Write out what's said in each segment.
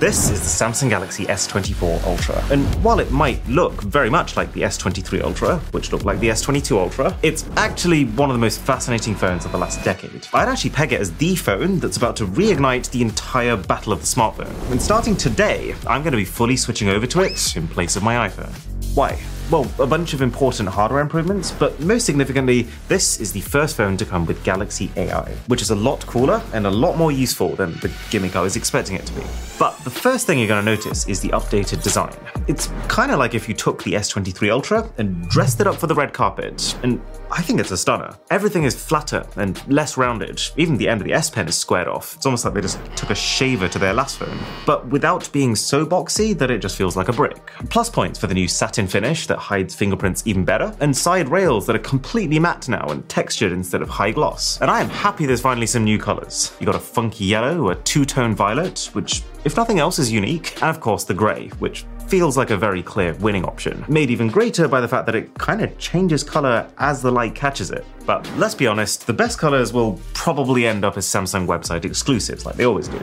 This is the Samsung Galaxy S24 Ultra, and while it might look very much like the S23 Ultra, which looked like the S22 Ultra, it's actually one of the most fascinating phones of the last decade. I'd actually peg it as the phone that's about to reignite the entire battle of the smartphone. And starting today, I'm going to be fully switching over to it in place of my iPhone. Why? Well, a bunch of important hardware improvements, but most significantly, this is the first phone to come with Galaxy AI, which is a lot cooler and a lot more useful than the gimmick I was expecting it to be. But the first thing you're going to notice is the updated design. It's kind of like if you took the S23 Ultra and dressed it up for the red carpet, and I think it's a stunner. Everything is flatter and less rounded. Even the end of the S Pen is squared off. It's almost like they just took a shaver to their last phone, but without being so boxy that it just feels like a brick. Plus points for the new satin finish that hides fingerprints even better, and side rails that are completely matte now and textured instead of high gloss. And I am happy there's finally some new colours. You got a funky yellow, a two tone violet, which, if nothing else, is unique, and of course the grey, which feels like a very clear winning option. Made even greater by the fact that it kind of changes colour as the light catches it. But let's be honest, the best colours will probably end up as Samsung website exclusives, like they always do.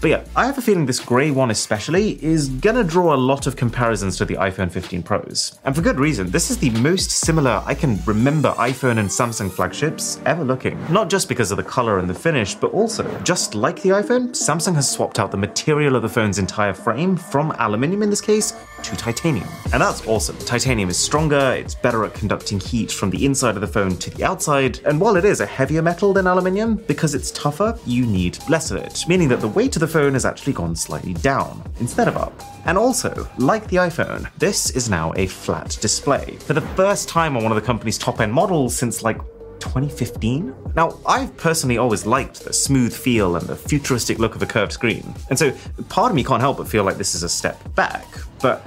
But yeah, I have a feeling this grey one especially is gonna draw a lot of comparisons to the iPhone 15 Pros. And for good reason, this is the most similar I can remember iPhone and Samsung flagships ever looking. Not just because of the colour and the finish, but also, just like the iPhone, Samsung has swapped out the material of the phone's entire frame from aluminium in this case to titanium. And that's awesome. Titanium is stronger, it's better at conducting heat from the inside of the phone to the outside, and while it is a heavier metal than aluminium, because it's tougher, you need less of it, meaning that the weight of the phone has actually gone slightly down instead of up. And also, like the iPhone, this is now a flat display. For the first time on one of the company's top end models since like 2015? Now, I've personally always liked the smooth feel and the futuristic look of a curved screen, and so part of me can't help but feel like this is a step back, but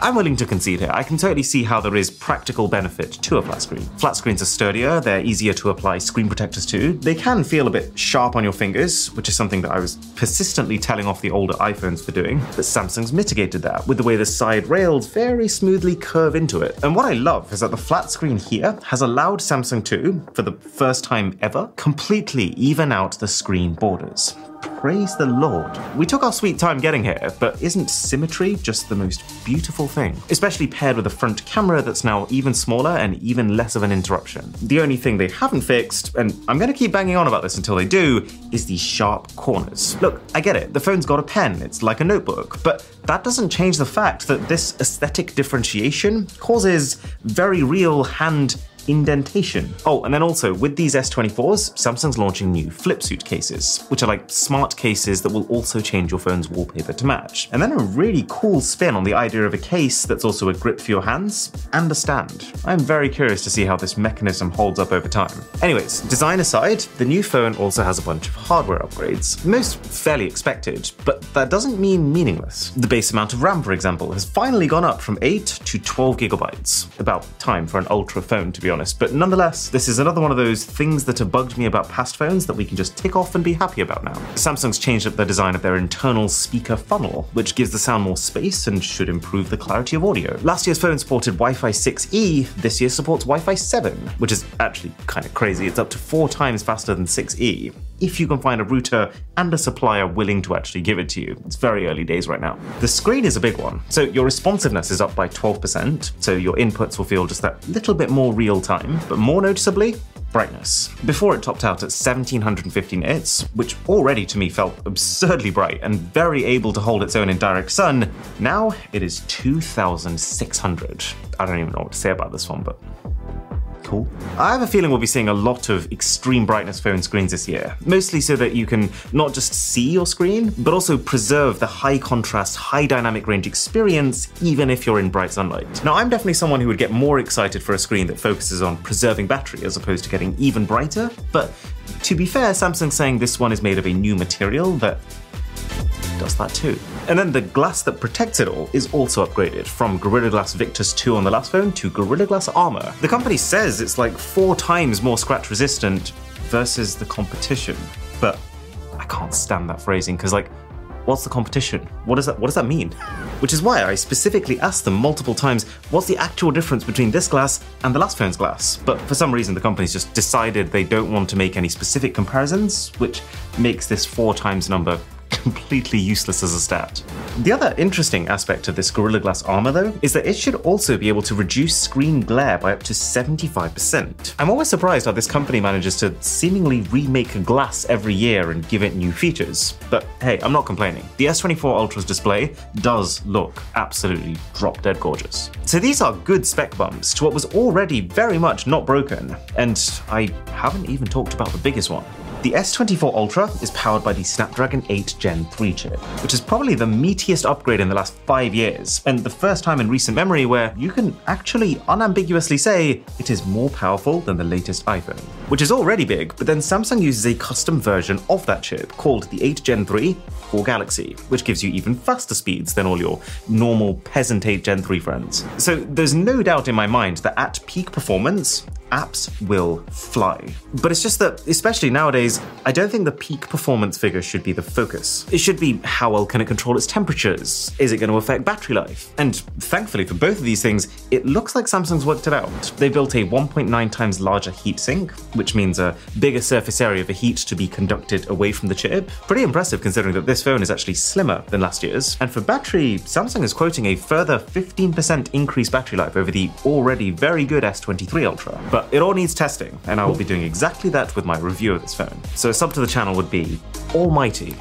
I'm willing to concede here. I can totally see how there is practical benefit to a flat screen. Flat screens are sturdier, they're easier to apply screen protectors to. They can feel a bit sharp on your fingers, which is something that I was persistently telling off the older iPhones for doing. But Samsung's mitigated that with the way the side rails very smoothly curve into it. And what I love is that the flat screen here has allowed Samsung to, for the first time ever, completely even out the screen borders. Praise the Lord. We took our sweet time getting here, but isn't symmetry just the most beautiful thing? Especially paired with a front camera that's now even smaller and even less of an interruption. The only thing they haven't fixed, and I'm to keep banging on about this until they do, is these sharp corners. Look, I get it, the phone's got a pen, it's like a notebook, but that doesn't change the fact that this aesthetic differentiation causes very real hand indentation. Oh, and then also with these S24s, Samsung's launching new flip suit cases, which are like smart cases that will also change your phone's wallpaper to match. And then a really cool spin on the idea of a case that's also a grip for your hands and a stand. I'm very curious to see how this mechanism holds up over time. Anyways, design aside, the new phone also has a bunch of hardware upgrades, most fairly expected, but that doesn't mean meaningless. The base amount of RAM, for example, has finally gone up from 8 to 12 gigabytes. About time for an ultra phone, to be honest honest, but nonetheless, this is another one of those things that have bugged me about past phones that we can just tick off and be happy about now. Samsung's changed up the design of their internal speaker funnel, which gives the sound more space and should improve the clarity of audio. Last year's phone supported Wi Fi 6E, this year supports Wi Fi 7, which is actually kind of crazy. It's up to four times faster than 6E if you can find a router and a supplier willing to actually give it to you. It's very early days right now. The screen is a big one. So your responsiveness is up by 12%, so your inputs will feel just that little bit more real time, but more noticeably, brightness. Before it topped out at 1750 nits, which already to me felt absurdly bright and very able to hold its own in direct sun, now it is 2600. I don't even know what to say about this one, but cool. I have a feeling we'll be seeing a lot of extreme brightness phone screens this year, mostly so that you can not just see your screen, but also preserve the high contrast, high dynamic range experience, even if you're in bright sunlight. Now, I'm definitely someone who would get more excited for a screen that focuses on preserving battery as opposed to getting even brighter, but to be fair, Samsung's saying this one is made of a new material that does that too. And then the glass that protects it all is also upgraded from Gorilla Glass Victus 2 on the last phone to Gorilla Glass Armor. The company says it's like four times more scratch resistant versus the competition, but I can't stand that phrasing because like what's the competition? What does that what does that mean? Which is why I specifically asked them multiple times, what's the actual difference between this glass and the last phone's glass? But for some reason the company's just decided they don't want to make any specific comparisons, which makes this four times number completely useless as a stat. The other interesting aspect of this Gorilla Glass armor, though, is that it should also be able to reduce screen glare by up to 75%. I'm always surprised how this company manages to seemingly remake glass every year and give it new features. But hey, I'm not complaining. The S24 Ultra's display does look absolutely drop dead gorgeous. So these are good spec bumps to what was already very much not broken, and I haven't even talked about the biggest one. The S24 Ultra is powered by the Snapdragon 8 Gen 3 chip, which is probably the meatiest upgrade in the last five years, and the first time in recent memory where you can actually unambiguously say it is more powerful than the latest iPhone. Which is already big, but then Samsung uses a custom version of that chip called the 8 Gen 3 for Galaxy, which gives you even faster speeds than all your normal peasant 8 Gen 3 friends. So there's no doubt in my mind that at peak performance, apps will fly. But it's just that, especially nowadays, I don't think the peak performance figure should be the focus. It should be how well can it control its temperatures? Is it going to affect battery life? And thankfully for both of these things, it looks like Samsung's worked it out. They built a 1.9 times larger heatsink, which means a bigger surface area for heat to be conducted away from the chip. Pretty impressive considering that this phone is actually slimmer than last year's. And for battery, Samsung is quoting a further 15% increased battery life over the already very good S23 Ultra. But but it all needs testing, and I will be doing exactly that with my review of this phone. So sub to the channel would be almighty.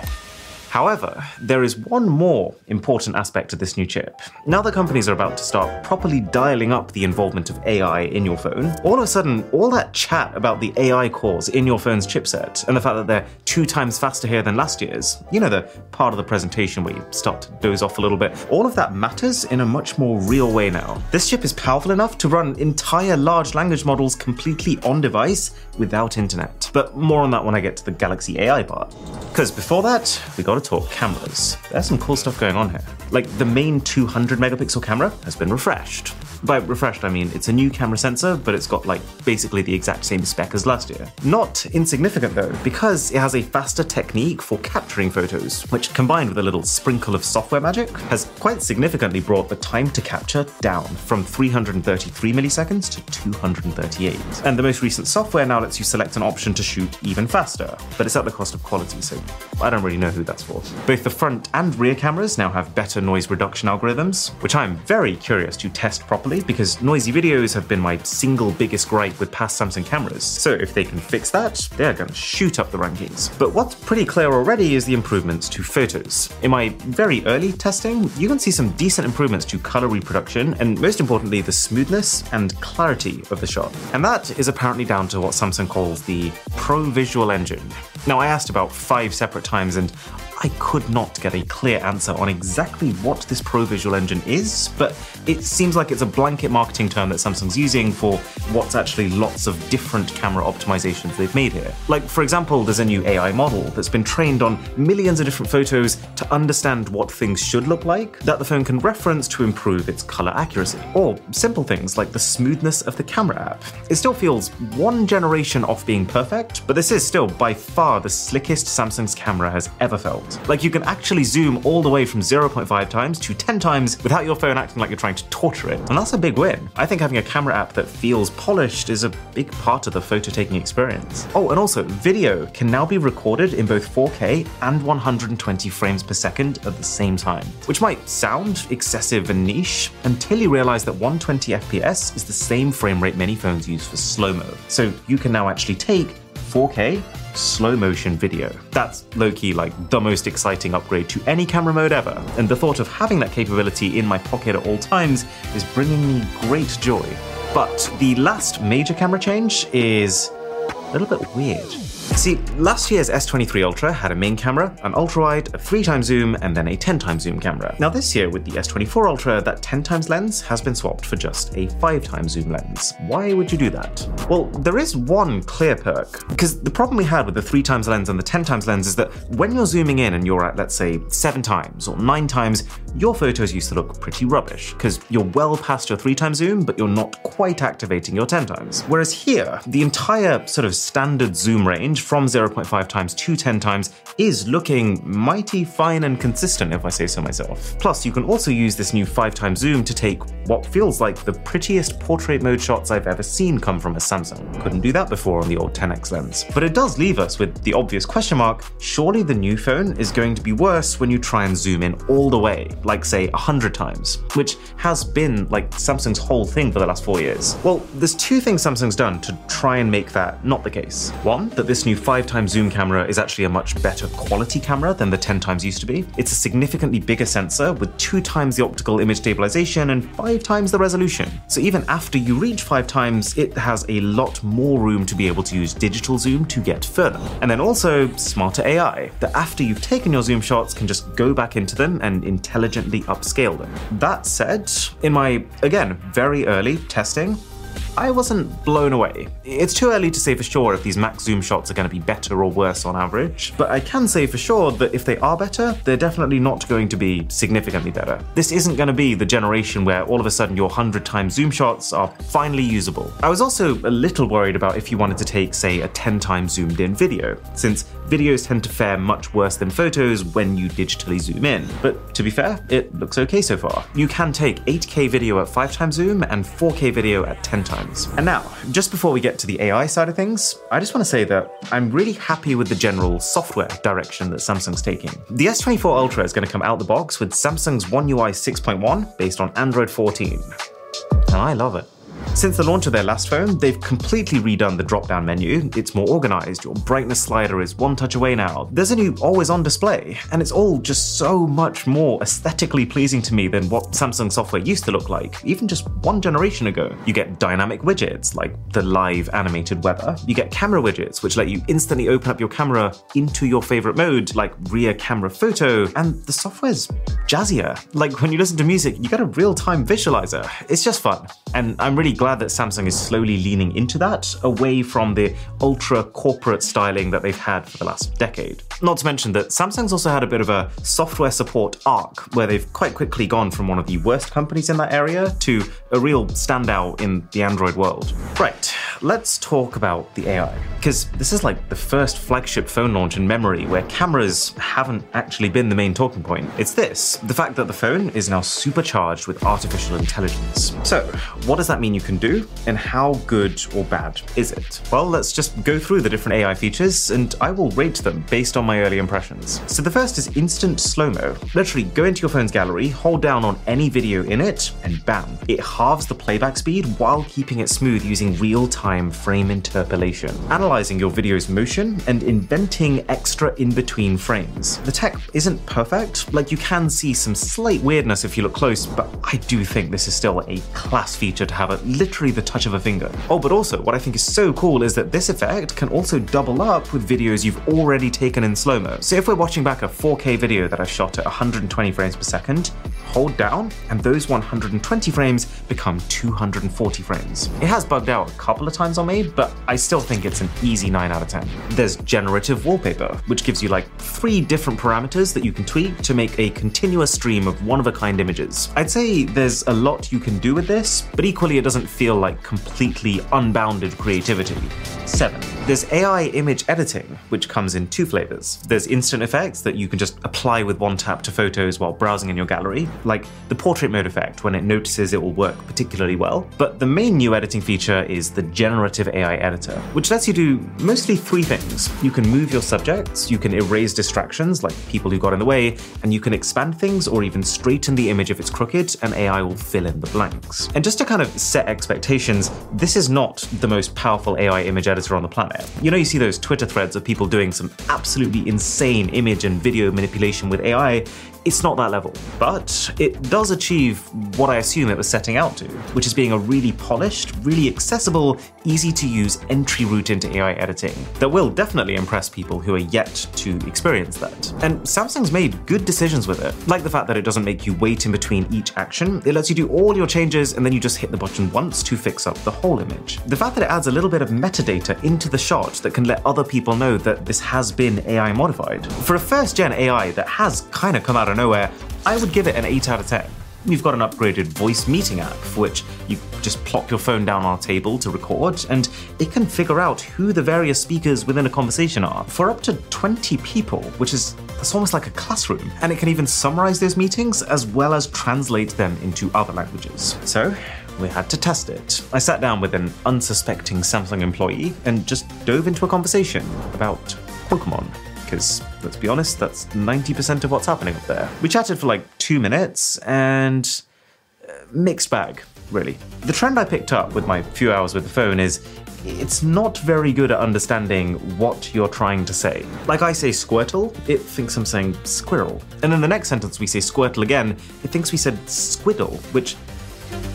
However, there is one more important aspect to this new chip. Now that companies are about to start properly dialing up the involvement of AI in your phone, all of a sudden, all that chat about the AI cores in your phone's chipset and the fact that they're two times faster here than last year's, you know, the part of the presentation where you start to doze off a little bit, all of that matters in a much more real way now. This chip is powerful enough to run entire large language models completely on device without internet. But more on that when I get to the Galaxy AI part. Because before that, we gotta talk cameras. There's some cool stuff going on here. Like the main 200 megapixel camera has been refreshed. By refreshed, I mean it's a new camera sensor, but it's got like basically the exact same spec as last year. Not insignificant though, because it has a faster technique for capturing photos, which combined with a little sprinkle of software magic, has quite significantly brought the time to capture down from 333 milliseconds to 238. And the most recent software now lets you select an option to shoot even faster, but it's at the cost of quality, so I don't really know who that's for. Both the front and rear cameras now have better noise reduction algorithms, which I'm very curious to test properly properly because noisy videos have been my single biggest gripe with past Samsung cameras. So if they can fix that, they're going to shoot up the rankings. But what's pretty clear already is the improvements to photos. In my very early testing, you can see some decent improvements to color reproduction and most importantly, the smoothness and clarity of the shot. And that is apparently down to what Samsung calls the Pro Visual Engine. Now, I asked about five separate times and I could not get a clear answer on exactly what this Pro Visual Engine is, but it seems like it's a blanket marketing term that Samsung's using for what's actually lots of different camera optimizations they've made here. Like, for example, there's a new AI model that's been trained on millions of different photos to understand what things should look like that the phone can reference to improve its color accuracy. Or simple things like the smoothness of the camera app. It still feels one generation off being perfect, but this is still by far the slickest Samsung's camera has ever felt. Like you can actually zoom all the way from 0.5 times to 10 times without your phone acting like you're trying to torture it. And that's a big win. I think having a camera app that feels polished is a big part of the photo taking experience. Oh, and also, video can now be recorded in both 4K and 120 frames per second at the same time, which might sound excessive and niche until you realize that 120 FPS is the same frame rate many phones use for slow mo. So you can now actually take 4K slow motion video. That's low key like the most exciting upgrade to any camera mode ever, and the thought of having that capability in my pocket at all times is bringing me great joy. But the last major camera change is a little bit weird. See, last year's S23 Ultra had a main camera, an ultra-wide, a 3 times zoom, and then a 10 times zoom camera. Now this year with the S24 Ultra, that 10 times lens has been swapped for just a 5 times zoom lens. Why would you do that? Well, there is one clear perk, because the problem we had with the 3 times lens and the 10 times lens is that when you're zooming in and you're at, let's say, 7 times or 9 times, your photos used to look pretty rubbish, because you're well past your 3 times zoom, but you're not quite activating your 10 times. Whereas here, the entire sort of standard zoom range from 0.5 times to 10 times is looking mighty fine and consistent, if I say so myself. Plus, you can also use this new 5 times zoom to take what feels like the prettiest portrait mode shots I've ever seen come from a Samsung. Couldn't do that before on the old 10x lens. But it does leave us with the obvious question mark surely the new phone is going to be worse when you try and zoom in all the way, like say 100 times, which has been like Samsung's whole thing for the last four years. Well, there's two things Samsung's done to try and make that not the case. One, that this new 5 times zoom camera is actually a much better quality camera than the 10 times used to be. It's a significantly bigger sensor with two times the optical image stabilization and five times the resolution. So even after you reach five times, it has a lot more room to be able to use digital zoom to get further. And then also smarter AI, that after you've taken your zoom shots can just go back into them and intelligently upscale them. That said, in my, again, very early testing, I wasn't blown away. It's too early to say for sure if these max zoom shots are going to be better or worse on average, but I can say for sure that if they are better, they're definitely not going to be significantly better. This isn't going to be the generation where all of a sudden your 100 times zoom shots are finally usable. I was also a little worried about if you wanted to take, say, a 10 times zoomed in video, since videos tend to fare much worse than photos when you digitally zoom in. But to be fair, it looks okay so far. You can take 8K video at 5 times zoom and 4K video at 10 times. And now, just before we get to the AI side of things, I just want to say that I'm really happy with the general software direction that Samsung's taking. The S24 Ultra is going to come out the box with Samsung's One UI 6.1 based on Android 14. And I love it. Since the launch of their last phone, they've completely redone the drop down menu. It's more organized, your brightness slider is one touch away now. There's a new always on display, and it's all just so much more aesthetically pleasing to me than what Samsung software used to look like, even just one generation ago. You get dynamic widgets like the live animated weather, you get camera widgets which let you instantly open up your camera into your favorite mode, like rear camera photo, and the software's jazzier. Like when you listen to music, you get a real time visualizer. It's just fun, and I'm really glad that Samsung is slowly leaning into that, away from the ultra corporate styling that they've had for the last decade. Not to mention that Samsung's also had a bit of a software support arc, where they've quite quickly gone from one of the worst companies in that area to a real standout in the Android world. Right, let's talk about the AI, because this is like the first flagship phone launch in memory where cameras haven't actually been the main talking point. It's this the fact that the phone is now supercharged with artificial intelligence. So, what does that mean you can do, and how good or bad is it? Well, let's just go through the different AI features, and I will rate them based on my early impressions. So, the first is instant slow mo. Literally, go into your phone's gallery, hold down on any video in it, and bam, it halves the playback speed while keeping it smooth using real time frame interpolation, analyzing your video's motion and inventing extra in between frames. The tech isn't perfect, like you can see some slight weirdness if you look close, but I do think this is still a class feature to have at literally the touch of a finger. Oh, but also, what I think is so cool is that this effect can also double up with videos you've already taken in slow mo. So if we're watching back a 4K video that I shot at 120 frames per second, hold down, and those 120 frames become 240 frames. It has bugged out a couple of times on me, but I still think it's an easy 9 out of 10. There's generative wallpaper, which gives you like three different parameters that you can tweak to make a continuous stream of one of a kind images. I'd say there's a lot you can do with this, but equally it doesn't feel like completely unbounded creativity. 7. There's AI image editing, which comes in two flavors. There's instant effects that you can just apply with one tap to photos while browsing in your gallery, like the portrait mode effect when it notices it will work particularly well. But the main new editing feature is the generative AI editor, which lets you do mostly three things. You can move your subjects, you can erase distractions like people who got in the way, and you can expand things or even straighten the image if it's crooked, and AI will fill in the blanks. And just to kind of set expectations, this is not the most powerful AI image editor on the planet. You know, you see those Twitter threads of people doing some absolutely insane image and video manipulation with AI. It's not that level, but it does achieve what I assume it was setting out to, which is being a really polished, really accessible, easy to use entry route into AI editing that will definitely impress people who are yet to experience that. And Samsung's made good decisions with it, like the fact that it doesn't make you wait in between each action, it lets you do all your changes and then you just hit the button once to fix up the whole image. The fact that it adds a little bit of metadata into the shot that can let other people know that this has been AI modified. For a first gen AI that has kind of come out of nowhere, I would give it an 8 out of 10. We've got an upgraded voice meeting app for which you just plop your phone down on a table to record, and it can figure out who the various speakers within a conversation are for up to 20 people, which is that's almost like a classroom. And it can even summarize those meetings as well as translate them into other languages. So, we had to test it. I sat down with an unsuspecting Samsung employee and just dove into a conversation about Pokemon because let's be honest, that's 90% of what's happening up there. We chatted for like two minutes and uh, mixed bag, really. The trend I picked up with my few hours with the phone is it's not very good at understanding what you're trying to say. Like I say Squirtle, it thinks I'm saying squirrel. And then the next sentence we say Squirtle again, it thinks we said squiddle, which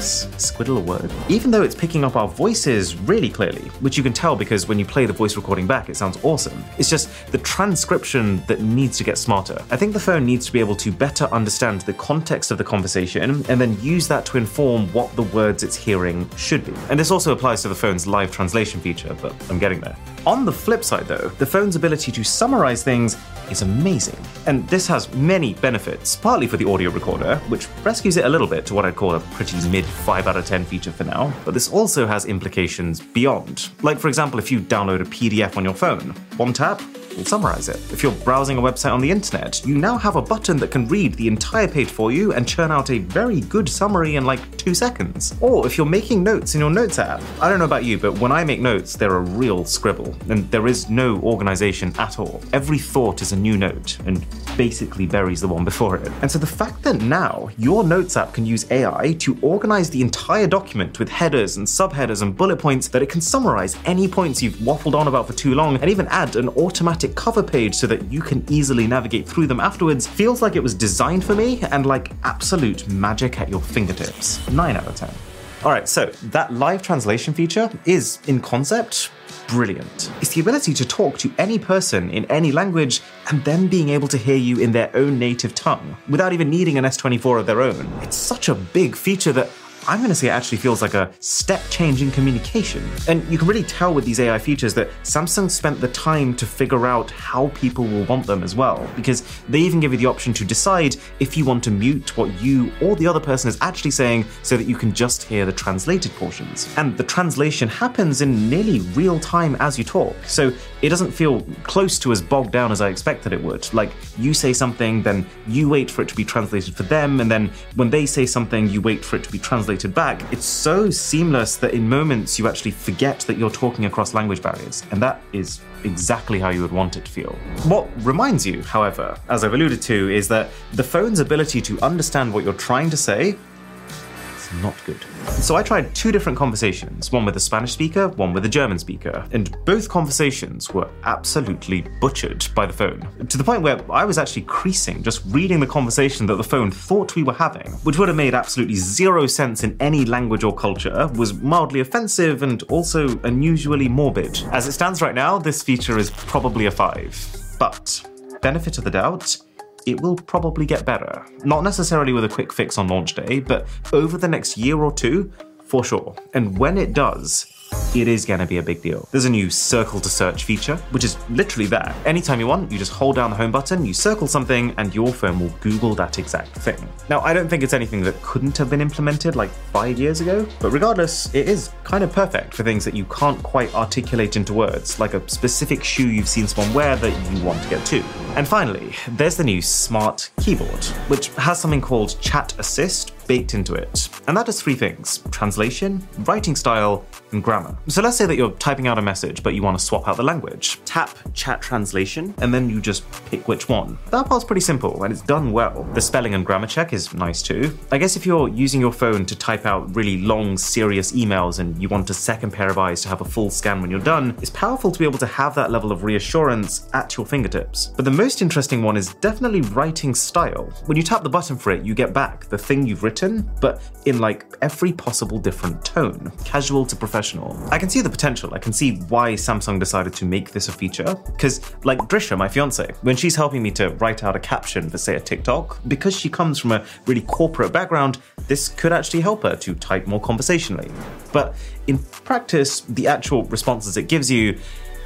squiddle word? Even though it's picking up our voices really clearly, which you can tell because when you play the voice recording back, it sounds awesome. It's just the transcription that needs to get smarter. I think the phone needs to be able to better understand the context of the conversation and then use that to inform what the words it's hearing should be. And this also applies to the phone's live translation feature, but I'm getting there. On the flip side, though, the phone's ability to summarize things is amazing. And this has many benefits, partly for the audio recorder, which rescues it a little bit to what I'd call a pretty mid 5 out of 10 feature for now, but this also has implications beyond. Like, for example, if you download a PDF on your phone, one tap, will summarize it. If you're browsing a website on the internet, you now have a button that can read the entire page for you and churn out a very good summary in like two seconds. Or if you're making notes in your Notes app, I don't know about you, but when I make notes, they're a real scribble, and there is no organization at all. Every thought is a new note, and basically buries the one before it. And so the fact that now your Notes app can use AI to organize the entire document with headers and subheaders and bullet points, that it can summarize any points you've waffled on about for too long, and even add an automatic cover page so that you can easily navigate through them afterwards, feels like it was designed for me and like absolute magic at your fingertips. 9 out of 10. Alright, so that live translation feature is, in concept, brilliant. It's the ability to talk to any person in any language and them being able to hear you in their own native tongue without even needing an S24 of their own. It's such a big feature that I'm going to say it actually feels like a step change in communication. And you can really tell with these AI features that Samsung spent the time to figure out how people will want them as well, because they even give you the option to decide if you want to mute what you or the other person is actually saying so that you can just hear the translated portions. And the translation happens in nearly real time as you talk, so it doesn't feel close to as bogged down as I expected it would. Like you say something, then you wait for it to be translated for them, and then when they say something, you wait for it to be translated translated back, it's so seamless that in moments you actually forget that you're talking across language barriers. And that is exactly how you would want it to feel. What reminds you, however, as I've alluded to, is that the phone's ability to understand what you're trying to say not good. So I tried two different conversations, one with a Spanish speaker, one with a German speaker, and both conversations were absolutely butchered by the phone, to the point where I was actually creasing just reading the conversation that the phone thought we were having, which would have made absolutely zero sense in any language or culture, was mildly offensive and also unusually morbid. As it stands right now, this feature is probably a 5. But, benefit of the doubt, it will probably get better. Not necessarily with a quick fix on launch day, but over the next year or two, for sure. And when it does, it is going to be a big deal. There's a new circle to search feature, which is literally that. Anytime you want, you just hold down the home button, you circle something, and your phone will Google that exact thing. Now, I don't think it's anything that couldn't have been implemented like five years ago, but regardless, it is kind of perfect for things that you can't quite articulate into words, like a specific shoe you've seen someone wear that you want to get to. And finally, there's the new smart keyboard, which has something called Chat Assist baked into it. And that does three things translation, writing style, and grammar. So let's say that you're typing out a message, but you want to swap out the language. Tap chat translation, and then you just pick which one. That part's pretty simple, and it's done well. The spelling and grammar check is nice too. I guess if you're using your phone to type out really long, serious emails and you want a second pair of eyes to have a full scan when you're done, it's powerful to be able to have that level of reassurance at your fingertips. But the most interesting one is definitely writing style. When you tap the button for it, you get back the thing you've written, but in like every possible different tone, casual to professional professional. I can see the potential. I can see why Samsung decided to make this a feature. Because, like Drisha, my fiance, when she's helping me to write out a caption for, say, a TikTok, because she comes from a really corporate background, this could actually help her to type more conversationally. But in practice, the actual responses it gives you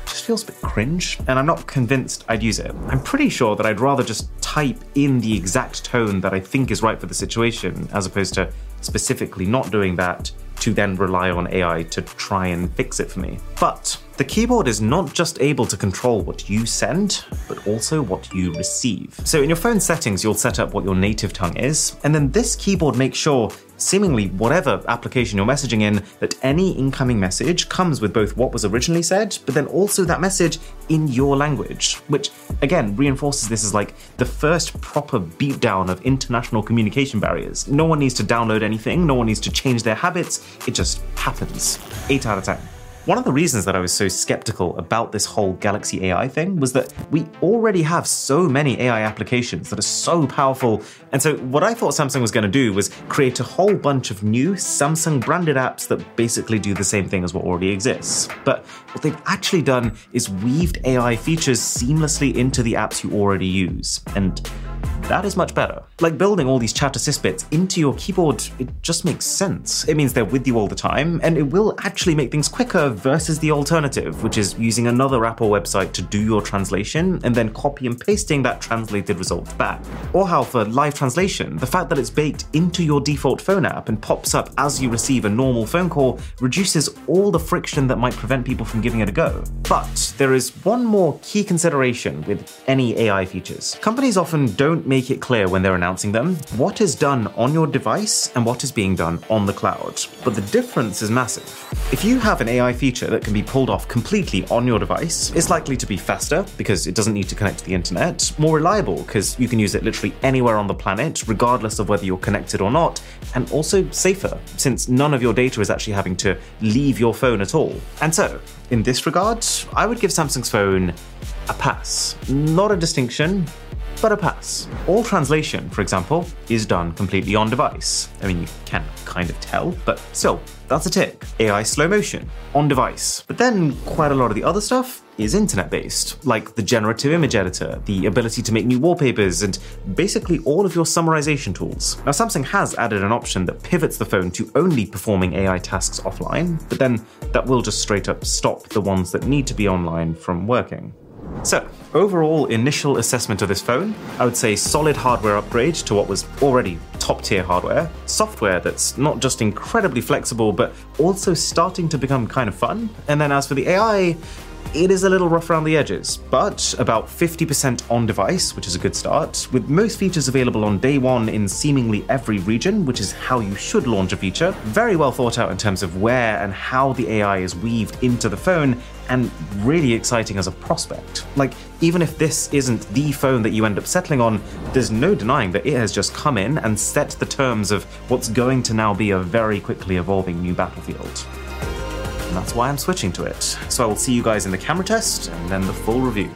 just feels a bit cringe, and I'm not convinced I'd use it. I'm pretty sure that I'd rather just type in the exact tone that I think is right for the situation, as opposed to specifically not doing that to then rely on AI to try and fix it for me. But the keyboard is not just able to control what you send, but also what you receive. So in your phone settings, you'll set up what your native tongue is, and then this keyboard makes sure seemingly whatever application you're messaging in, that any incoming message comes with both what was originally said, but then also that message in your language, which again reinforces this as like the first proper beatdown of international communication barriers. No one needs to download anything, no one needs to change their habits, it just happens. 8 out of 10. One of the reasons that I was so skeptical about this whole Galaxy AI thing was that we already have so many AI applications that are so powerful. And so, what I thought Samsung was going to do was create a whole bunch of new Samsung branded apps that basically do the same thing as what already exists. But what they've actually done is weaved AI features seamlessly into the apps you already use. And that is much better. Like building all these chat assist bits into your keyboard, it just makes sense. It means they're with you all the time, and it will actually make things quicker versus the alternative, which is using another app or website to do your translation and then copy and pasting that translated result back. Or how for live translation, the fact that it's baked into your default phone app and pops up as you receive a normal phone call reduces all the friction that might prevent people from giving it a go. But there is one more key consideration with any AI features. Companies often don't make make it clear when they're announcing them what is done on your device and what is being done on the cloud. But the difference is massive. If you have an AI feature that can be pulled off completely on your device, it's likely to be faster because it doesn't need to connect to the internet, more reliable because you can use it literally anywhere on the planet, regardless of whether you're connected or not, and also safer since none of your data is actually having to leave your phone at all. And so, in this regard, I would give Samsung's phone a pass. Not a distinction, but a pass. All translation, for example, is done completely on device. I mean, you can kind of tell, but still, that's a tick. AI slow motion, on device. But then quite a lot of the other stuff is internet based, like the generative image editor, the ability to make new wallpapers, and basically all of your summarization tools. Now, Samsung has added an option that pivots the phone to only performing AI tasks offline, but then that will just straight up stop the ones that need to be online from working. So, overall initial assessment of this phone, I would say solid hardware upgrade to what was already top tier hardware, software that's not just incredibly flexible but also starting to become kind of fun, and then as for the AI, it is a little rough around the edges, but about 50% on device, which is a good start, with most features available on day one in seemingly every region, which is how you should launch a feature. Very well thought out in terms of where and how the AI is weaved into the phone, and really exciting as a prospect. Like, even if this isn't the phone that you end up settling on, there's no denying that it has just come in and set the terms of what's going to now be a very quickly evolving new battlefield and that's why I'm switching to it. So I will see you guys in the camera test and then the full review.